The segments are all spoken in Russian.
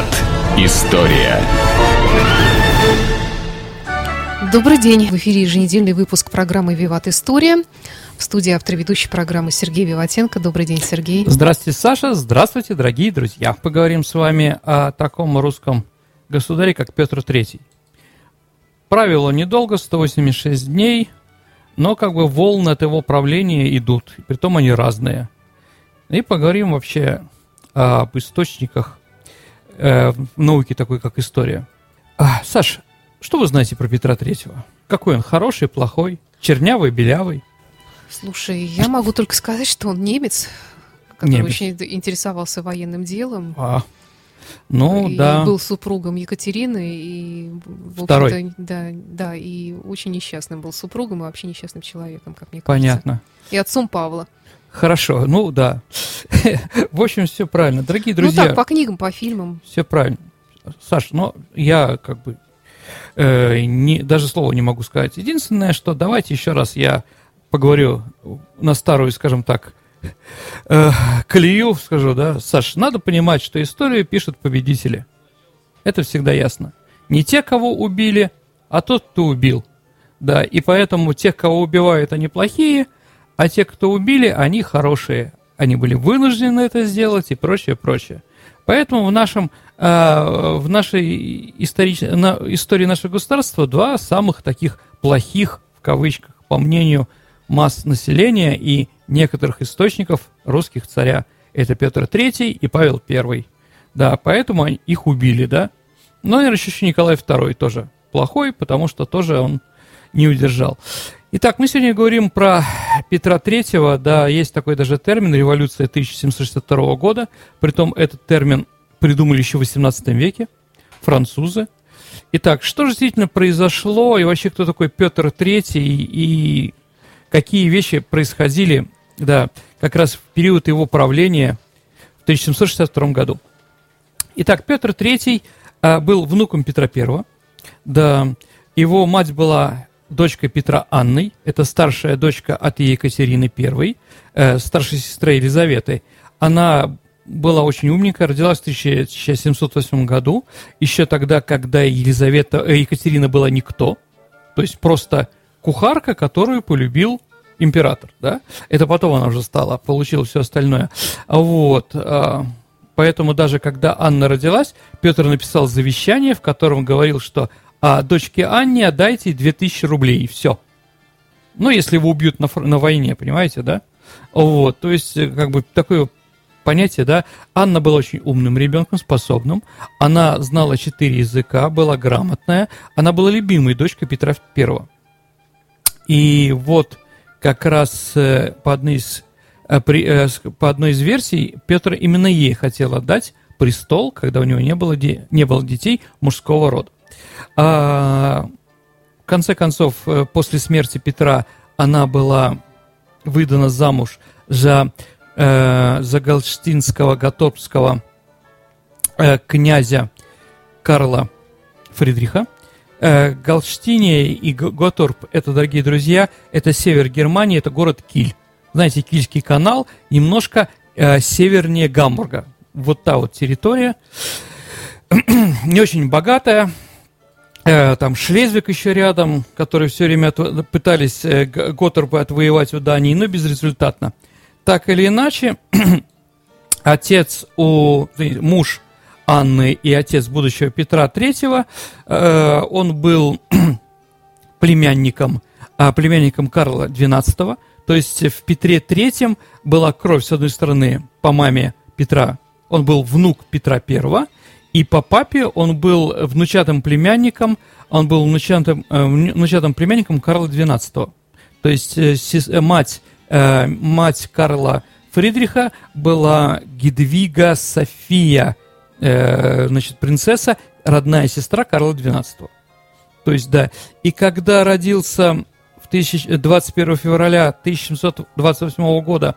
Виват. История. Добрый день. В эфире еженедельный выпуск программы «Виват. История». В студии автор ведущей программы Сергей Виватенко. Добрый день, Сергей. Здравствуйте, Саша. Здравствуйте, дорогие друзья. Поговорим с вами о таком русском государе, как Петр III. Правило недолго, 186 дней, но как бы волны от его правления идут, притом они разные. И поговорим вообще об источниках э, в науке такой, как история. А, Саш, что вы знаете про Петра Третьего? Какой он, хороший, плохой, чернявый, белявый? Слушай, я могу только сказать, что он немец, который Немец. очень интересовался военным делом. А, ну, и да. был супругом Екатерины, и, Второй. да, да, и очень несчастным был супругом и вообще несчастным человеком, как мне кажется. Понятно. И отцом Павла. Хорошо, ну да. В общем, все правильно. Дорогие Ну друзья, так, по книгам, по фильмам. все правильно. Саш, ну я как бы э, не, даже слова не могу сказать. Единственное, что давайте еще раз я поговорю на старую, скажем так, э, колею, скажу, да. Саш, надо понимать, что историю пишут победители. Это всегда ясно. Не те, кого убили, а тот, кто убил. Да, и поэтому тех, кого убивают, они плохие, а те, кто убили, они хорошие. Они были вынуждены это сделать и прочее, прочее. Поэтому в, нашем, э, в нашей историч... на- истории нашего государства два самых таких плохих, в кавычках, по мнению масс населения и некоторых источников русских царя. Это Петр III и Павел I. Да, поэтому их убили, да. Но, наверное, еще Николай II тоже плохой, потому что тоже он не удержал. Итак, мы сегодня говорим про Петра Третьего, да, есть такой даже термин «революция 1762 года», притом этот термин придумали еще в 18 веке, французы. Итак, что же действительно произошло, и вообще кто такой Петр Третий, и какие вещи происходили, да, как раз в период его правления в 1762 году. Итак, Петр III а, был внуком Петра I. Да, его мать была дочкой Петра Анной, это старшая дочка от Екатерины I, э, старшей сестры Елизаветы. Она была очень умненькая, родилась в 1708 году, еще тогда, когда Елизавета, э, Екатерина была никто, то есть просто кухарка, которую полюбил император, да? Это потом она уже стала, получила все остальное. Вот. а, Поэтому даже когда Анна родилась, Петр написал завещание, в котором говорил, что а дочке Анне отдайте 2000 рублей, и все. Ну, если его убьют на, на войне, понимаете, да? Вот, то есть, э, как бы такое понятие, да, Анна была очень умным ребенком, способным, она знала четыре языка, была грамотная, она была любимой дочкой Петра Первого. И вот как раз э, по одной из, э, э, по одной из версий Петр именно ей хотел отдать престол, когда у него не было, не было детей мужского рода. А, в конце концов, после смерти Петра она была выдана замуж за, э, за галштинского готопского э, князя Карла Фридриха. Э, Галштиния и Готорп, это, дорогие друзья, это север Германии, это город Киль. Знаете, Кильский канал немножко э, севернее Гамбурга. Вот та вот территория. Не очень богатая. Э, Там Шлезвик еще рядом, которые все время отво- пытались э, Готорпы отвоевать у Дании, но безрезультатно. Так или иначе, отец у муж Анны и отец будущего Петра III, э, он был племянником, а, племянником Карла XII, то есть в Петре III была кровь, с одной стороны, по маме Петра, он был внук Петра I, и по папе он был внучатым племянником, он был внучатым, э, внучатым племянником Карла XII. То есть э, мать, мать Карла Фридриха была Гедвига София, э, значит, принцесса, родная сестра Карла XII. То есть, да. И когда родился в 1000 21 февраля 1728 года,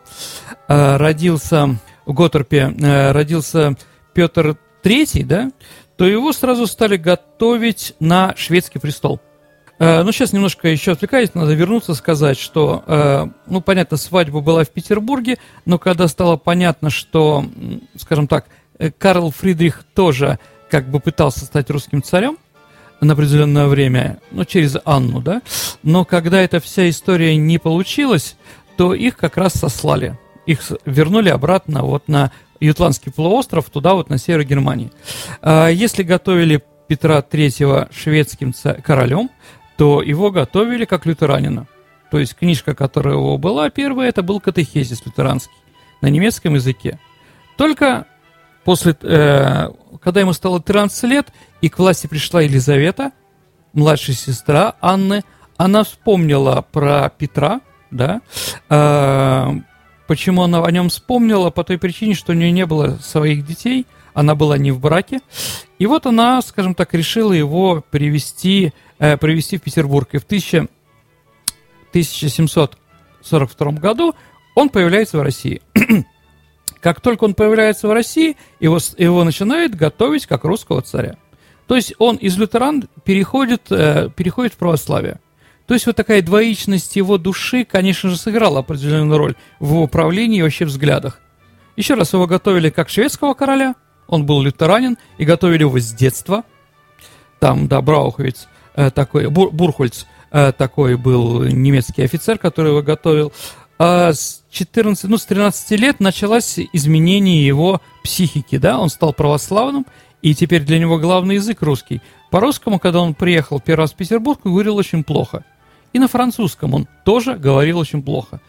э, родился в Готорпе, э, родился Петр III, да, то его сразу стали готовить на шведский престол. Э, Ну, сейчас немножко еще отвлекаюсь, надо вернуться, сказать, что, э, ну, понятно, свадьба была в Петербурге, но когда стало понятно, что, скажем так, э, Карл Фридрих тоже как бы пытался стать русским царем на определенное время, ну, через Анну, да, но когда эта вся история не получилась, то их как раз сослали. Их вернули обратно вот на Ютландский полуостров, туда вот на север Германии. А если готовили Петра III шведским королем, то его готовили как лютеранина. То есть книжка, которая у него была первая, это был катехезис лютеранский на немецком языке. Только после, э, когда ему стало 13 лет, и к власти пришла Елизавета, младшая сестра Анны, она вспомнила про Петра, да, э, почему она о нем вспомнила? По той причине, что у нее не было своих детей, она была не в браке, и вот она, скажем так, решила его привести, э, привести в Петербург, и в 1000, 1742 году он появляется в России. Как только он появляется в России, его, его начинают готовить как русского царя. То есть он из лютеран переходит, э, переходит в православие. То есть вот такая двоичность его души, конечно же, сыграла определенную роль в его правлении и вообще взглядах. Еще раз его готовили как шведского короля, он был лютеранин, и готовили его с детства. Там, да, Брауховиц э, такой, Бур, Бурхольц э, такой был немецкий офицер, который его готовил с 14, ну, с 13 лет началось изменение его психики, да, он стал православным, и теперь для него главный язык русский. По-русскому, когда он приехал первый раз в Петербург, говорил очень плохо. И на французском он тоже говорил очень плохо.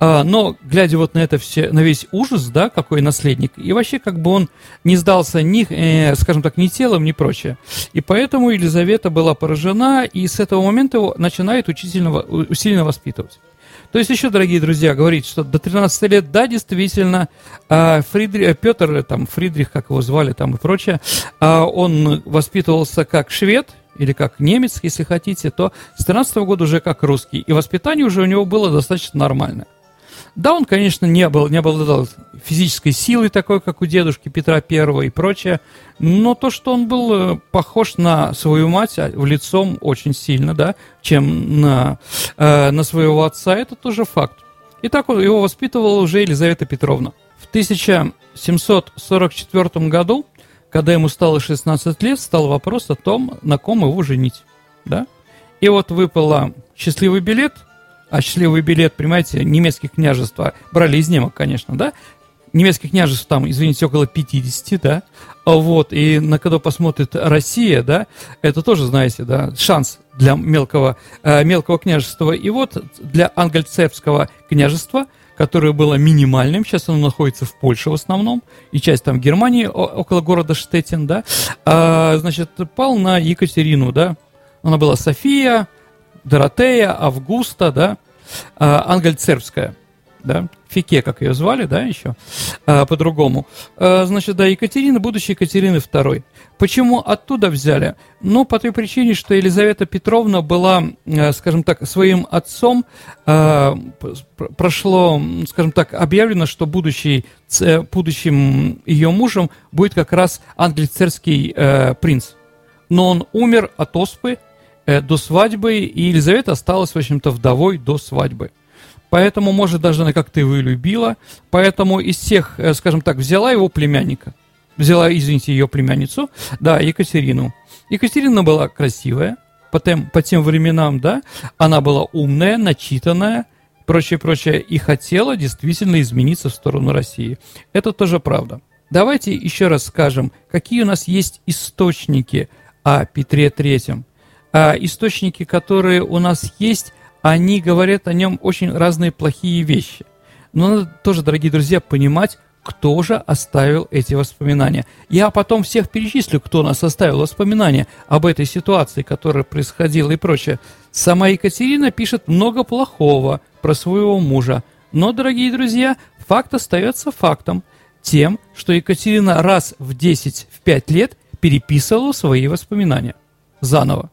А, но, глядя вот на это все, на весь ужас, да, какой наследник, и вообще как бы он не сдался ни, э, скажем так, ни телом, ни прочее. И поэтому Елизавета была поражена, и с этого момента его начинает учительно, усиленно воспитывать. То есть еще, дорогие друзья, говорить, что до 13 лет, да, действительно, а, Фридрих, э, Петр, там, Фридрих, как его звали, там и прочее, а, он воспитывался как швед, или как немец, если хотите, то с 13 года уже как русский. И воспитание уже у него было достаточно нормальное. Да, он, конечно, не был, не обладал физической силой такой, как у дедушки Петра I и прочее, но то, что он был э, похож на свою мать а, в лицом очень сильно, да, чем на, э, на своего отца, это тоже факт. И так его воспитывала уже Елизавета Петровна. В 1744 году, когда ему стало 16 лет, стал вопрос о том, на ком его женить. Да? И вот выпало счастливый билет – а счастливый билет, понимаете, немецких княжества брали из немок, конечно, да? Немецких княжеств там, извините, около 50, да? А вот, и на когда посмотрит Россия, да, это тоже, знаете, да, шанс для мелкого, э, мелкого княжества. И вот для ангельцербского княжества, которое было минимальным, сейчас оно находится в Польше в основном, и часть там Германии, около города Штеттин, да, а, значит, пал на Екатерину, да, она была София, Доротея, Августа, да, а, Ангельцербская, да, Фике, как ее звали, да, еще а, по-другому. А, значит, да, Екатерина, будущая Екатерины II. Почему оттуда взяли? Ну, по той причине, что Елизавета Петровна была, скажем так, своим отцом, прошло, скажем так, объявлено, что будущий, будущим ее мужем будет как раз ангельцерский э, принц. Но он умер от оспы, Э, до свадьбы, и Елизавета осталась, в общем-то, вдовой до свадьбы. Поэтому, может, даже она как-то его и любила. Поэтому из всех, э, скажем так, взяла его племянника. Взяла, извините, ее племянницу, да, Екатерину. Екатерина была красивая, по тем, по тем временам, да, она была умная, начитанная, прочее, прочее, и хотела действительно измениться в сторону России. Это тоже правда. Давайте еще раз скажем, какие у нас есть источники о Петре Третьем источники, которые у нас есть, они говорят о нем очень разные плохие вещи. Но надо тоже, дорогие друзья, понимать, кто же оставил эти воспоминания. Я потом всех перечислю, кто нас оставил воспоминания об этой ситуации, которая происходила и прочее. Сама Екатерина пишет много плохого про своего мужа. Но, дорогие друзья, факт остается фактом. Тем, что Екатерина раз в 10-5 лет переписывала свои воспоминания заново.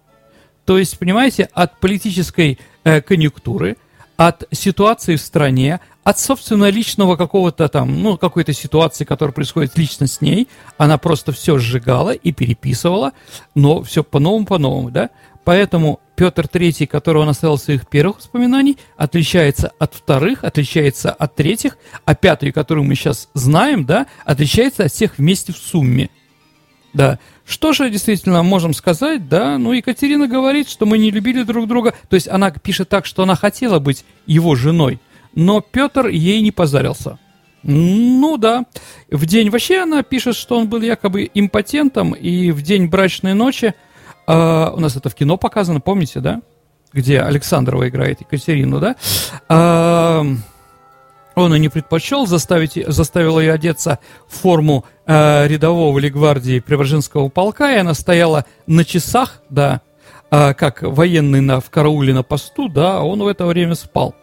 То есть, понимаете, от политической э, конъюнктуры, от ситуации в стране, от, собственно, личного какого-то там, ну, какой-то ситуации, которая происходит лично с ней, она просто все сжигала и переписывала, но все по-новому, по-новому, да? Поэтому Петр III, которого он оставил своих первых воспоминаний, отличается от вторых, отличается от третьих, а пятый, который мы сейчас знаем, да, отличается от всех вместе в сумме. Да. Что же действительно можем сказать, да? Ну, Екатерина говорит, что мы не любили друг друга. То есть она пишет так, что она хотела быть его женой, но Петр ей не позарился. Ну да. В день вообще она пишет, что он был якобы импотентом, и в день брачной ночи, э, у нас это в кино показано, помните, да? Где Александрова играет Екатерину, да? Э, он и не предпочел заставить, заставил ее одеться в форму э, рядового или гвардии Преображенского полка, и она стояла на часах, да, э, как военный на, в карауле на посту, да, а он в это время спал.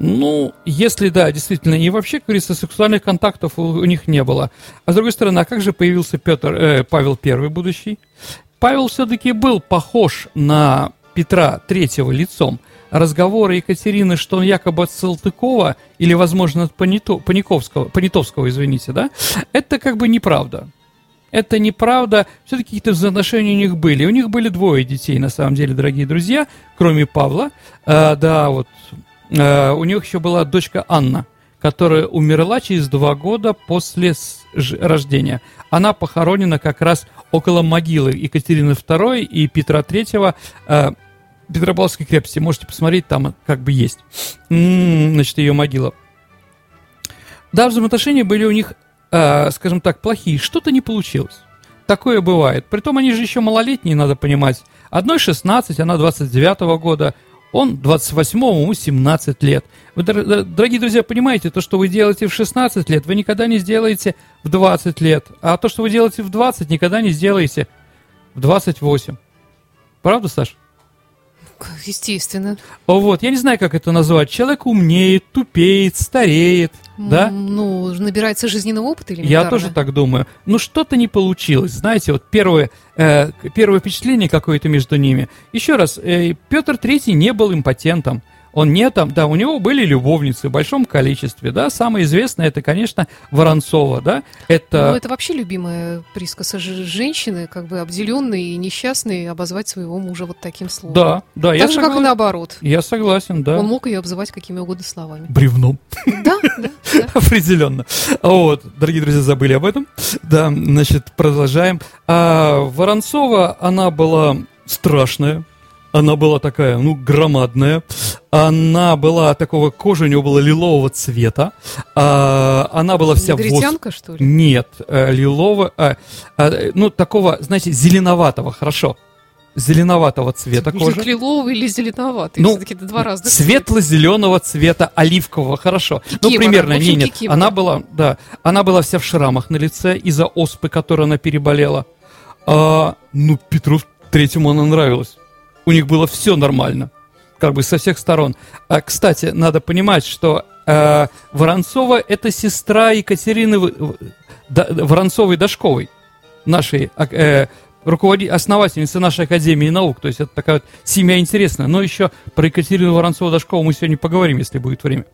Ну, если да, действительно, и вообще, как говорится, сексуальных контактов у, у них не было. А с другой стороны, а как же появился Петр, э, Павел Первый будущий? Павел все-таки был похож на Петра Третьего лицом. Разговоры Екатерины, что он якобы от Салтыкова или, возможно, от Понято, Паниковского, Понятовского, извините, да, это как бы неправда. Это неправда. Все-таки какие-то взаимоотношения у них были. У них были двое детей, на самом деле, дорогие друзья, кроме Павла. А, да, вот Э, у них еще была дочка Анна, которая умерла через два года после рождения. Она похоронена как раз около могилы Екатерины II и Петра III э, Петропавловской крепости. Можете посмотреть, там как бы есть. Значит, ее могила. Да, взаимоотношения были у них, э, скажем так, плохие. Что-то не получилось. Такое бывает. Притом они же еще малолетние, надо понимать. Одной 16, она 29 -го года. Он 28-му, ему 17 лет. Вы, дорогие друзья, понимаете, то, что вы делаете в 16 лет, вы никогда не сделаете в 20 лет. А то, что вы делаете в 20, никогда не сделаете в 28. Правда, Саш? Естественно. Вот, я не знаю, как это назвать. Человек умнеет, тупеет, стареет, М- да? Ну, набирается жизненного опыта или Я тоже так думаю. Ну, что-то не получилось. Знаете, вот первое, э, первое впечатление какое-то между ними. Еще раз, э, Петр Третий не был импотентом. Он не там, да, у него были любовницы в большом количестве, да, самое известное это, конечно, Воронцова, да, это... Ну, это вообще любимая присказка женщины, как бы обделенные и несчастные, обозвать своего мужа вот таким словом. Да, да, так я же, согласен. как и наоборот. Я согласен, да. Он мог ее обзывать какими угодно словами. Бревном. Да, да, Определенно. Вот, дорогие друзья, забыли об этом. Да, значит, продолжаем. А, Воронцова, она была страшная, она была такая, ну, громадная. Она была такого, кожа у нее была лилового цвета. А, она была вся Негритянка, в... что ли? Нет, э, лилового, а, а, ну, такого, знаете, зеленоватого, хорошо. Зеленоватого цвета Может, кожи. лиловый или зеленоватый? Ну, это два разных Светло-зеленого цвета, оливкового, хорошо. Кикимора, ну, примерно, общем, не, нет. кикимора. Она была, да, она была вся в шрамах на лице из-за оспы, которую она переболела. А, ну, Петру Третьему она нравилась у них было все нормально, как бы со всех сторон. А, кстати, надо понимать, что э, Воронцова это сестра Екатерины Воронцовой-Дашковой, нашей э, руководитель, основательницы нашей Академии наук. То есть это такая вот семья интересная. Но еще про Екатерину Воронцову-Дашкову мы сегодня поговорим, если будет время.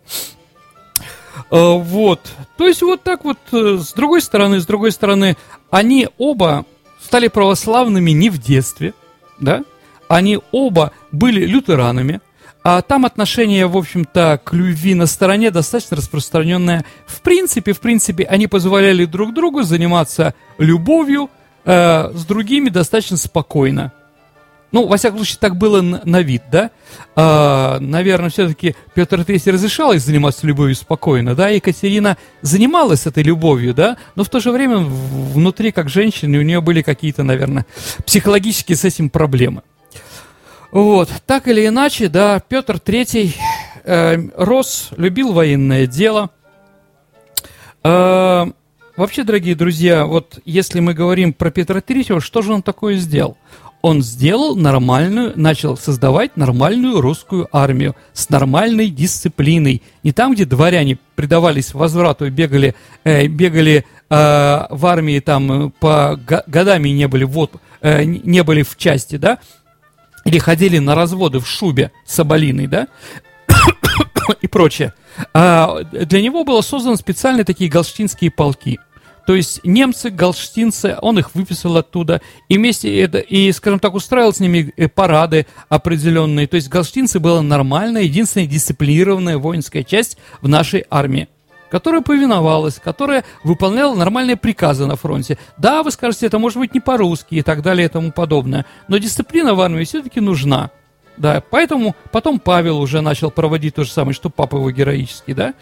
Э, вот. То есть вот так вот, э, с другой стороны, с другой стороны, они оба стали православными не в детстве, да, они оба были лютеранами, а там отношение, в общем-то, к любви на стороне достаточно распространенное. В принципе, в принципе, они позволяли друг другу заниматься любовью э, с другими достаточно спокойно. Ну, во всяком случае, так было на, на вид, да? А, наверное, все-таки Петр III разрешал их заниматься любовью спокойно, да? Екатерина занималась этой любовью, да? Но в то же время внутри, как женщины, у нее были какие-то, наверное, психологические с этим проблемы. Вот, так или иначе, да, Петр III э, рос, любил военное дело. Э, вообще, дорогие друзья, вот если мы говорим про Петра III, что же он такое сделал? Он сделал нормальную, начал создавать нормальную русскую армию с нормальной дисциплиной. Не там, где дворяне предавались возврату и бегали, э, бегали э, в армии там по годами не были, вот, э, не были в части, да, или ходили на разводы в шубе соболиной, да, и прочее. А для него было созданы специальные такие галштинские полки. То есть немцы, галштинцы, он их выписал оттуда, и вместе это, и, скажем так, устраивал с ними э, парады определенные. То есть галштинцы была нормальная, единственная дисциплинированная воинская часть в нашей армии которая повиновалась, которая выполняла нормальные приказы на фронте. Да, вы скажете, это может быть не по-русски и так далее и тому подобное, но дисциплина в армии все-таки нужна. Да, поэтому потом Павел уже начал проводить то же самое, что папа его героический, да.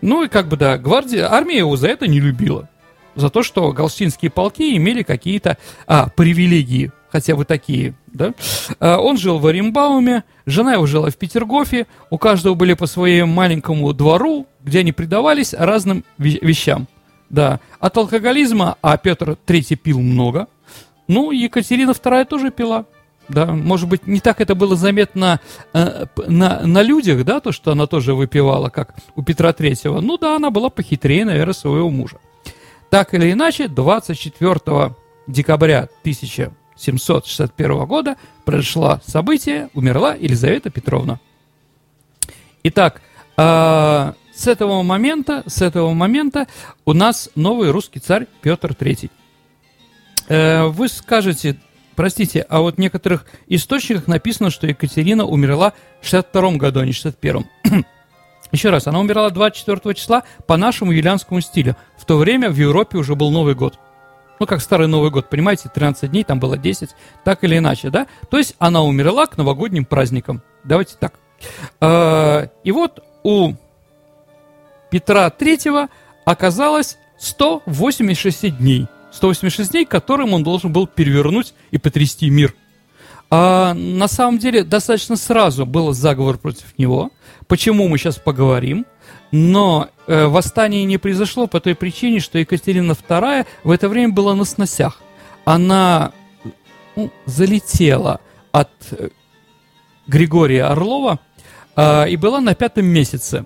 Ну и как бы, да, гвардия, армия его за это не любила. За то, что галштинские полки имели какие-то а, привилегии, хотя бы такие, да. А, он жил в Оренбауме, жена его жила в Петергофе, у каждого были по своему маленькому двору, где они предавались разным вещам. Да, от алкоголизма, а Петр III пил много, ну, Екатерина II тоже пила. Да, может быть, не так это было заметно э, на, на людях, да, то, что она тоже выпивала, как у Петра Третьего. Ну да, она была похитрее, наверное, своего мужа. Так или иначе, 24 декабря 1761 года произошло событие, умерла Елизавета Петровна. Итак, э, с этого момента, с этого момента у нас новый русский царь Петр Третий. Э, вы скажете, Простите, а вот в некоторых источниках написано, что Екатерина умерла в 62 году, а не в 61 Еще раз, она умерла 24 числа по нашему юлианскому стилю. В то время в Европе уже был Новый год. Ну, как старый Новый год, понимаете, 13 дней, там было 10, так или иначе, да? То есть она умерла к новогодним праздникам. Давайте так. А, и вот у Петра Третьего оказалось 186 дней – 186 дней, которым он должен был перевернуть и потрясти мир. А на самом деле достаточно сразу был заговор против него. Почему мы сейчас поговорим? Но э, восстание не произошло по той причине, что Екатерина II в это время была на сносях. Она ну, залетела от э, Григория Орлова э, и была на пятом месяце.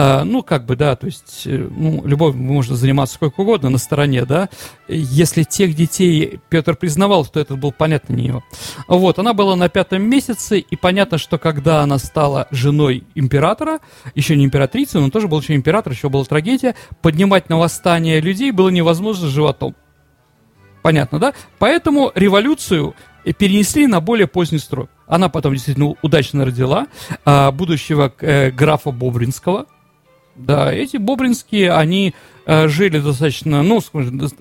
А, ну, как бы, да, то есть, э, ну, любовью можно заниматься сколько угодно на стороне, да. Если тех детей Петр признавал, то это был понятно не его. Вот, она была на пятом месяце, и понятно, что когда она стала женой императора, еще не императрицы, но тоже был еще император, еще была трагедия, поднимать на восстание людей было невозможно животом. Понятно, да? Поэтому революцию перенесли на более поздний срок. Она потом действительно удачно родила а, будущего э, графа Бобринского, да, эти бобринские, они э, жили достаточно, ну,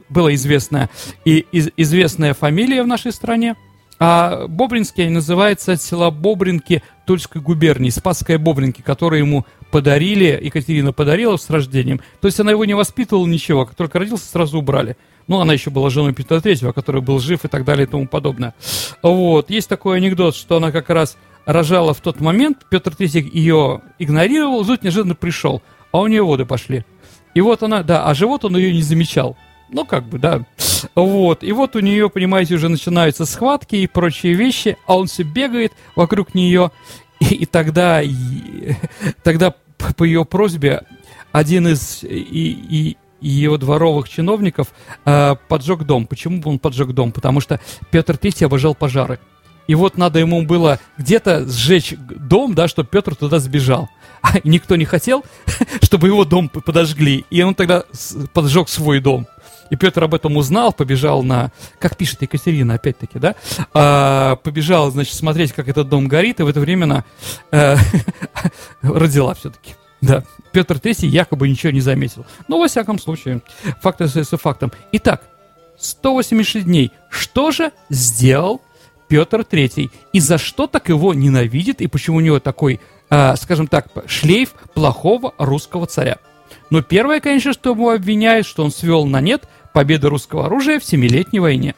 была известная и из, известная фамилия в нашей стране. А Бобринский называется от села Бобринки Тульской губернии, Спасская Бобринки, которую ему подарили, Екатерина подарила с рождением. То есть она его не воспитывала ничего, как только родился, сразу убрали. Ну, она еще была женой Петра Третьего, который был жив и так далее и тому подобное. Вот. Есть такой анекдот, что она как раз рожала в тот момент, Петр Третий ее игнорировал, тут неожиданно пришел а у нее воды пошли. И вот она, да, а живот он ее не замечал. Ну, как бы, да. Вот. И вот у нее, понимаете, уже начинаются схватки и прочие вещи, а он все бегает вокруг нее. И, и тогда, и, тогда по ее просьбе один из и, и, и его дворовых чиновников э, поджег дом. Почему он поджег дом? Потому что Петр III обожал пожары. И вот надо ему было где-то сжечь дом, да, чтобы Петр туда сбежал. А никто не хотел, чтобы его дом подожгли. И он тогда поджег свой дом. И Петр об этом узнал, побежал на, как пишет Екатерина, опять-таки, да, а, побежал, значит, смотреть, как этот дом горит, и в это время она э, родила все-таки. Да, Петр III якобы ничего не заметил. Но, во всяком случае, факт остается фактом. Итак, 186 дней. Что же сделал Петр III? И за что так его ненавидит, и почему у него такой э, скажем так, шлейф плохого русского царя. Но первое, конечно, что его обвиняют, что он свел на нет победу русского оружия в Семилетней войне.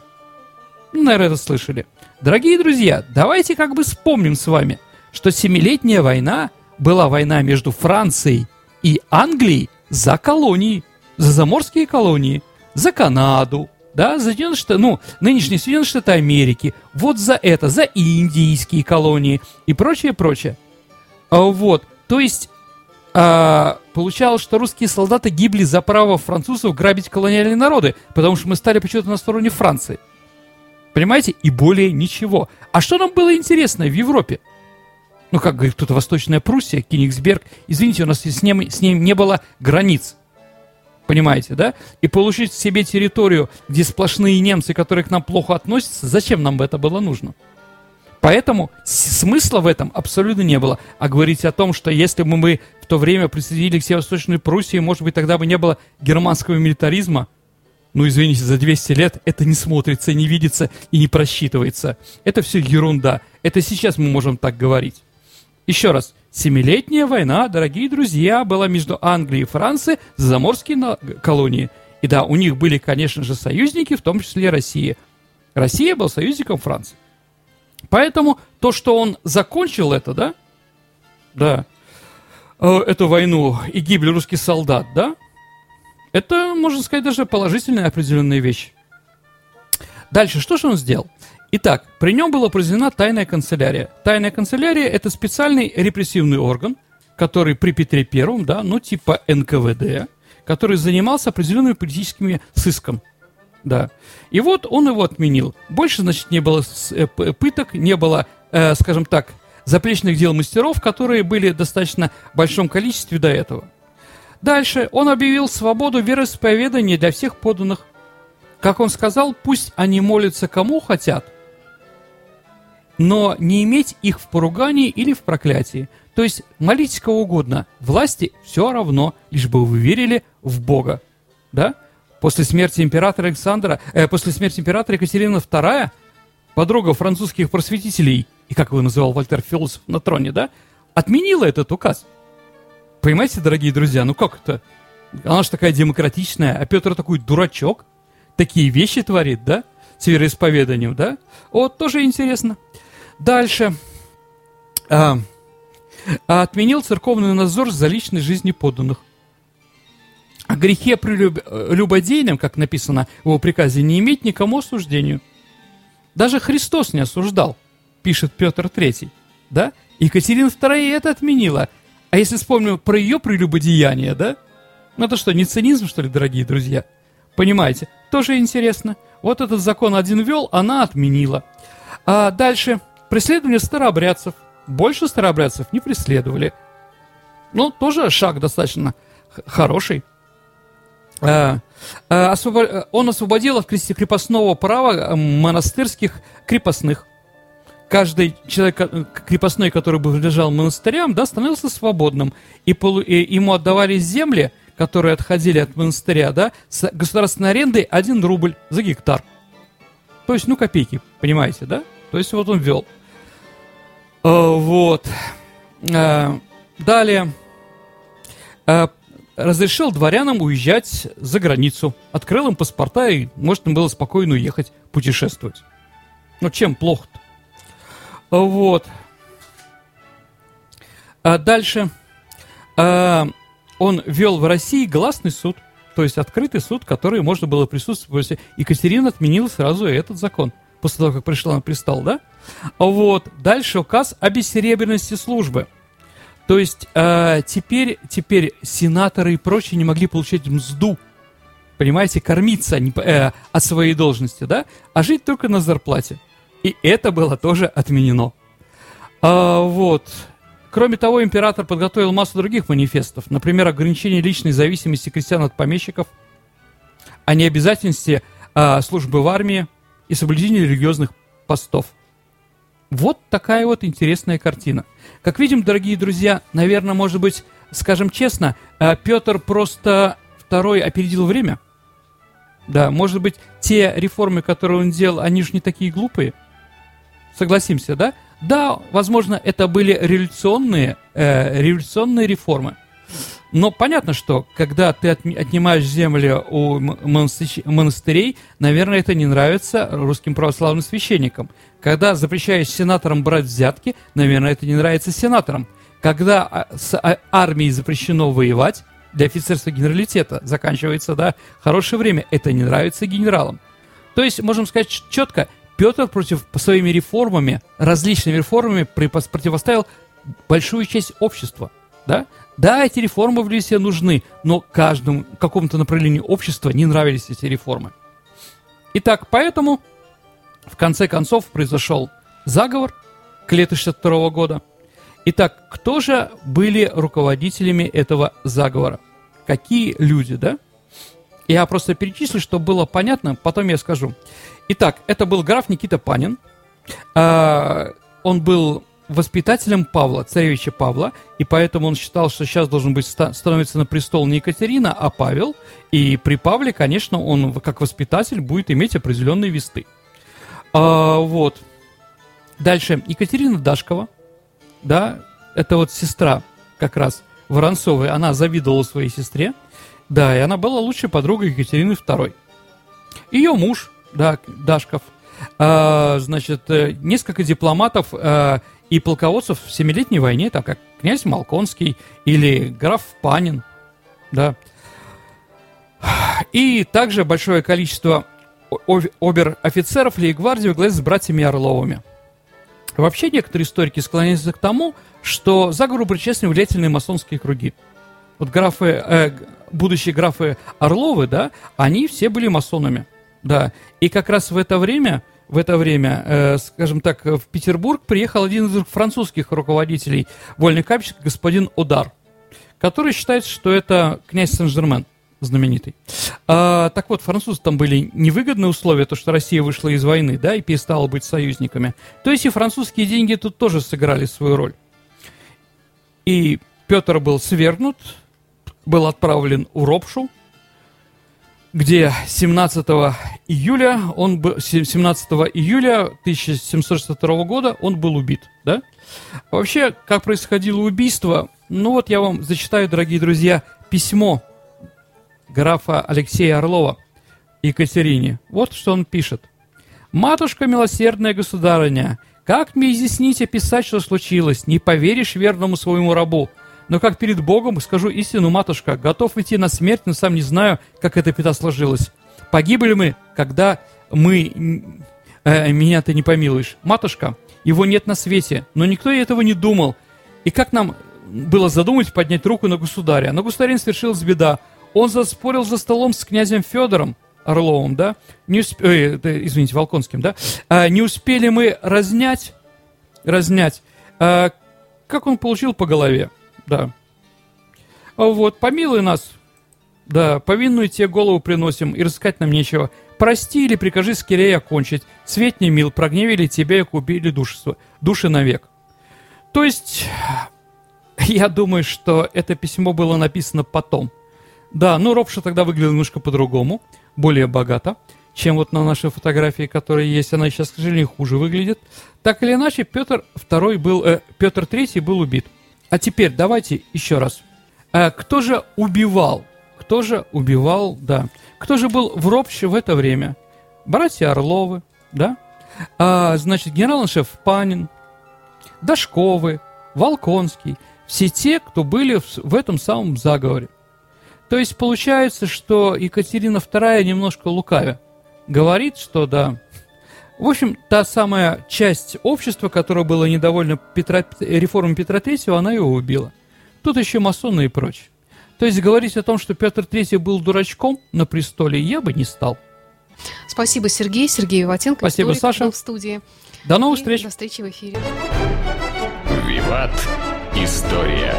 Ну, наверное, это слышали. Дорогие друзья, давайте как бы вспомним с вами, что Семилетняя война была война между Францией и Англией за колонии, за заморские колонии, за Канаду, да, за Соединенные Штаты, ну, нынешние Соединенные Штаты Америки, вот за это, за индийские колонии и прочее, прочее. А, вот, то есть а, получалось, что русские солдаты гибли за право французов грабить колониальные народы, потому что мы стали почему-то на стороне Франции. Понимаете? И более ничего. А что нам было интересно в Европе? Ну, как говорит кто-то, Восточная Пруссия, Кенигсберг. Извините, у нас с ним, с ним не было границ. Понимаете, да? И получить себе территорию, где сплошные немцы, которые к нам плохо относятся, зачем нам это было нужно? Поэтому смысла в этом абсолютно не было. А говорить о том, что если бы мы в то время присоединили к Северо-Восточной Пруссии, может быть, тогда бы не было германского милитаризма, ну, извините, за 200 лет это не смотрится, не видится и не просчитывается. Это все ерунда. Это сейчас мы можем так говорить. Еще раз. Семилетняя война, дорогие друзья, была между Англией и Францией за заморские колонии. И да, у них были, конечно же, союзники, в том числе Россия. Россия был союзником Франции. Поэтому то, что он закончил это, да, да, э, эту войну и гибель русских солдат, да, это, можно сказать, даже положительная определенная вещь. Дальше, что же он сделал? Итак, при нем была произведена тайная канцелярия. Тайная канцелярия – это специальный репрессивный орган, который при Петре Первом, да, ну типа НКВД, который занимался определенными политическими сыском. Да. И вот он его отменил. Больше, значит, не было э, пыток, не было, э, скажем так, заплечных дел мастеров, которые были в достаточно большом количестве до этого. Дальше он объявил свободу вероисповедания для всех поданных. Как он сказал, пусть они молятся кому хотят, но не иметь их в поругании или в проклятии. То есть молитесь кого угодно, власти все равно, лишь бы вы верили в Бога. Да? После смерти императора Александра, э, после смерти императора Екатерина II, подруга французских просветителей, и как его называл Вольтер философ на троне, да, отменила этот указ. Понимаете, дорогие друзья, ну как это? Она же такая демократичная, а Петр такой дурачок, такие вещи творит, да, с вероисповеданием, да? Вот, тоже интересно. Дальше. А, а отменил церковный надзор за личной жизнью подданных. О грехе прелюбодейном, как написано в его приказе, не иметь никому осуждению. Даже Христос не осуждал, пишет Петр III. Да? Екатерина II это отменила. А если вспомним про ее прелюбодеяние, да? Ну это что, не цинизм, что ли, дорогие друзья? Понимаете? Тоже интересно. Вот этот закон один вел, она отменила. А дальше. Преследование старообрядцев. Больше старообрядцев не преследовали. Ну, тоже шаг достаточно хороший. Э, э, он освободил от крепостного права э, монастырских крепостных. Каждый человек крепостной, который бы принадлежал монастырям, да, становился свободным. И, полу, и ему отдавались земли, которые отходили от монастыря, да, с государственной арендой 1 рубль за гектар. То есть, ну, копейки, понимаете, да? То есть, вот он ввел. Вот. Далее разрешил дворянам уезжать за границу, открыл им паспорта и можно было спокойно уехать путешествовать. Ну, чем плохо-то? Вот. А дальше. А, он вел в России гласный суд, то есть открытый суд, который можно было присутствовать. Екатерина отменила сразу этот закон, после того, как пришла на престол, да? Вот. Дальше указ о бессеребренности службы – то есть э, теперь, теперь сенаторы и прочие не могли получать мзду, понимаете, кормиться не, э, от своей должности, да, а жить только на зарплате. И это было тоже отменено. А, вот. Кроме того, император подготовил массу других манифестов, например, ограничение личной зависимости крестьян от помещиков, о необязательности э, службы в армии и соблюдении религиозных постов – вот такая вот интересная картина. Как видим, дорогие друзья, наверное, может быть, скажем честно, э, Петр просто второй опередил время. Да, может быть, те реформы, которые он делал, они же не такие глупые. Согласимся, да? Да, возможно, это были революционные, э, революционные реформы. Но понятно, что когда ты отнимаешь землю у монастырей, наверное, это не нравится русским православным священникам. Когда запрещаешь сенаторам брать взятки, наверное, это не нравится сенаторам. Когда а, с а, армией запрещено воевать, для офицерства генералитета заканчивается, да, хорошее время, это не нравится генералам. То есть, можем сказать четко, Петр против своими реформами, различными реформами противоставил большую часть общества, да, да, эти реформы в Лисе нужны, но каждому какому-то направлению общества не нравились эти реформы. Итак, поэтому в конце концов произошел заговор к лету 62 года. Итак, кто же были руководителями этого заговора? Какие люди, да? Я просто перечислю, чтобы было понятно, потом я скажу. Итак, это был граф Никита Панин, э, он был воспитателем Павла, царевича Павла, и поэтому он считал, что сейчас должен быть становиться на престол не Екатерина, а Павел. И при Павле, конечно, он как воспитатель будет иметь определенные весты. А, вот. Дальше Екатерина Дашкова, да, это вот сестра как раз Воронцовой, она завидовала своей сестре, да, и она была лучшей подругой Екатерины II. Ее муж, да, Дашков, значит, э, несколько дипломатов а, и полководцев в Семилетней войне, так как князь Малконский или граф Панин, да. И также большое количество обер-офицеров Лейгвардии во с братьями Орловыми. Вообще некоторые историки склоняются к тому, что заговору причастны влиятельные масонские круги. Вот графы, э, будущие графы Орловы, да, они все были масонами, да. И как раз в это время в это время, э, скажем так, в Петербург приехал один из французских руководителей вольных капищ, господин Одар, который считается, что это князь Сен-Жермен знаменитый. А, так вот, французы там были невыгодные условия, то, что Россия вышла из войны, да, и перестала быть союзниками. То есть и французские деньги тут тоже сыграли свою роль. И Петр был свергнут, был отправлен в Ропшу, где 17 июля, он, 17 июля 1762 года он был убит, да? Вообще, как происходило убийство, ну вот я вам зачитаю, дорогие друзья, письмо графа Алексея Орлова Екатерине. Вот что он пишет. «Матушка милосердная государыня, как мне изъяснить описать, что случилось? Не поверишь верному своему рабу. Но как перед Богом скажу истину, матушка, готов идти на смерть, но сам не знаю, как эта пята сложилась. Погибли мы, когда мы... Э, меня ты не помилуешь. Матушка, его нет на свете, но никто этого не думал. И как нам было задумать поднять руку на государя? На государя свершилась беда. Он заспорил за столом с князем Федором, Орловым, да? Не усп... э, извините, Волконским, да? А, не успели мы разнять, разнять, а, как он получил по голове да. А вот, помилуй нас, да, повинную тебе голову приносим, и рассказать нам нечего. Прости или прикажи скорее окончить. Свет не мил, прогневили тебя и купили душество, души навек. То есть, я думаю, что это письмо было написано потом. Да, ну Ропша тогда выглядел немножко по-другому, более богато, чем вот на нашей фотографии, которая есть. Она сейчас, к сожалению, хуже выглядит. Так или иначе, Петр II был, э, Петр III был убит. А теперь давайте еще раз. А кто же убивал? Кто же убивал, да. Кто же был в ропще в это время? Братья Орловы, да? А, значит, генерал-шеф Панин, Дашковы, Волконский. Все те, кто были в, в этом самом заговоре. То есть получается, что Екатерина II немножко лукавя. Говорит, что да, в общем, та самая часть общества, которая была недовольна Петра, реформой Петра III, она его убила. Тут еще масоны и прочее. То есть говорить о том, что Петр III был дурачком на престоле, я бы не стал. Спасибо, Сергей. Сергей Ватенко. Спасибо, Саша. в студии. До новых и встреч. До встречи в эфире. Виват. История.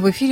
В эфире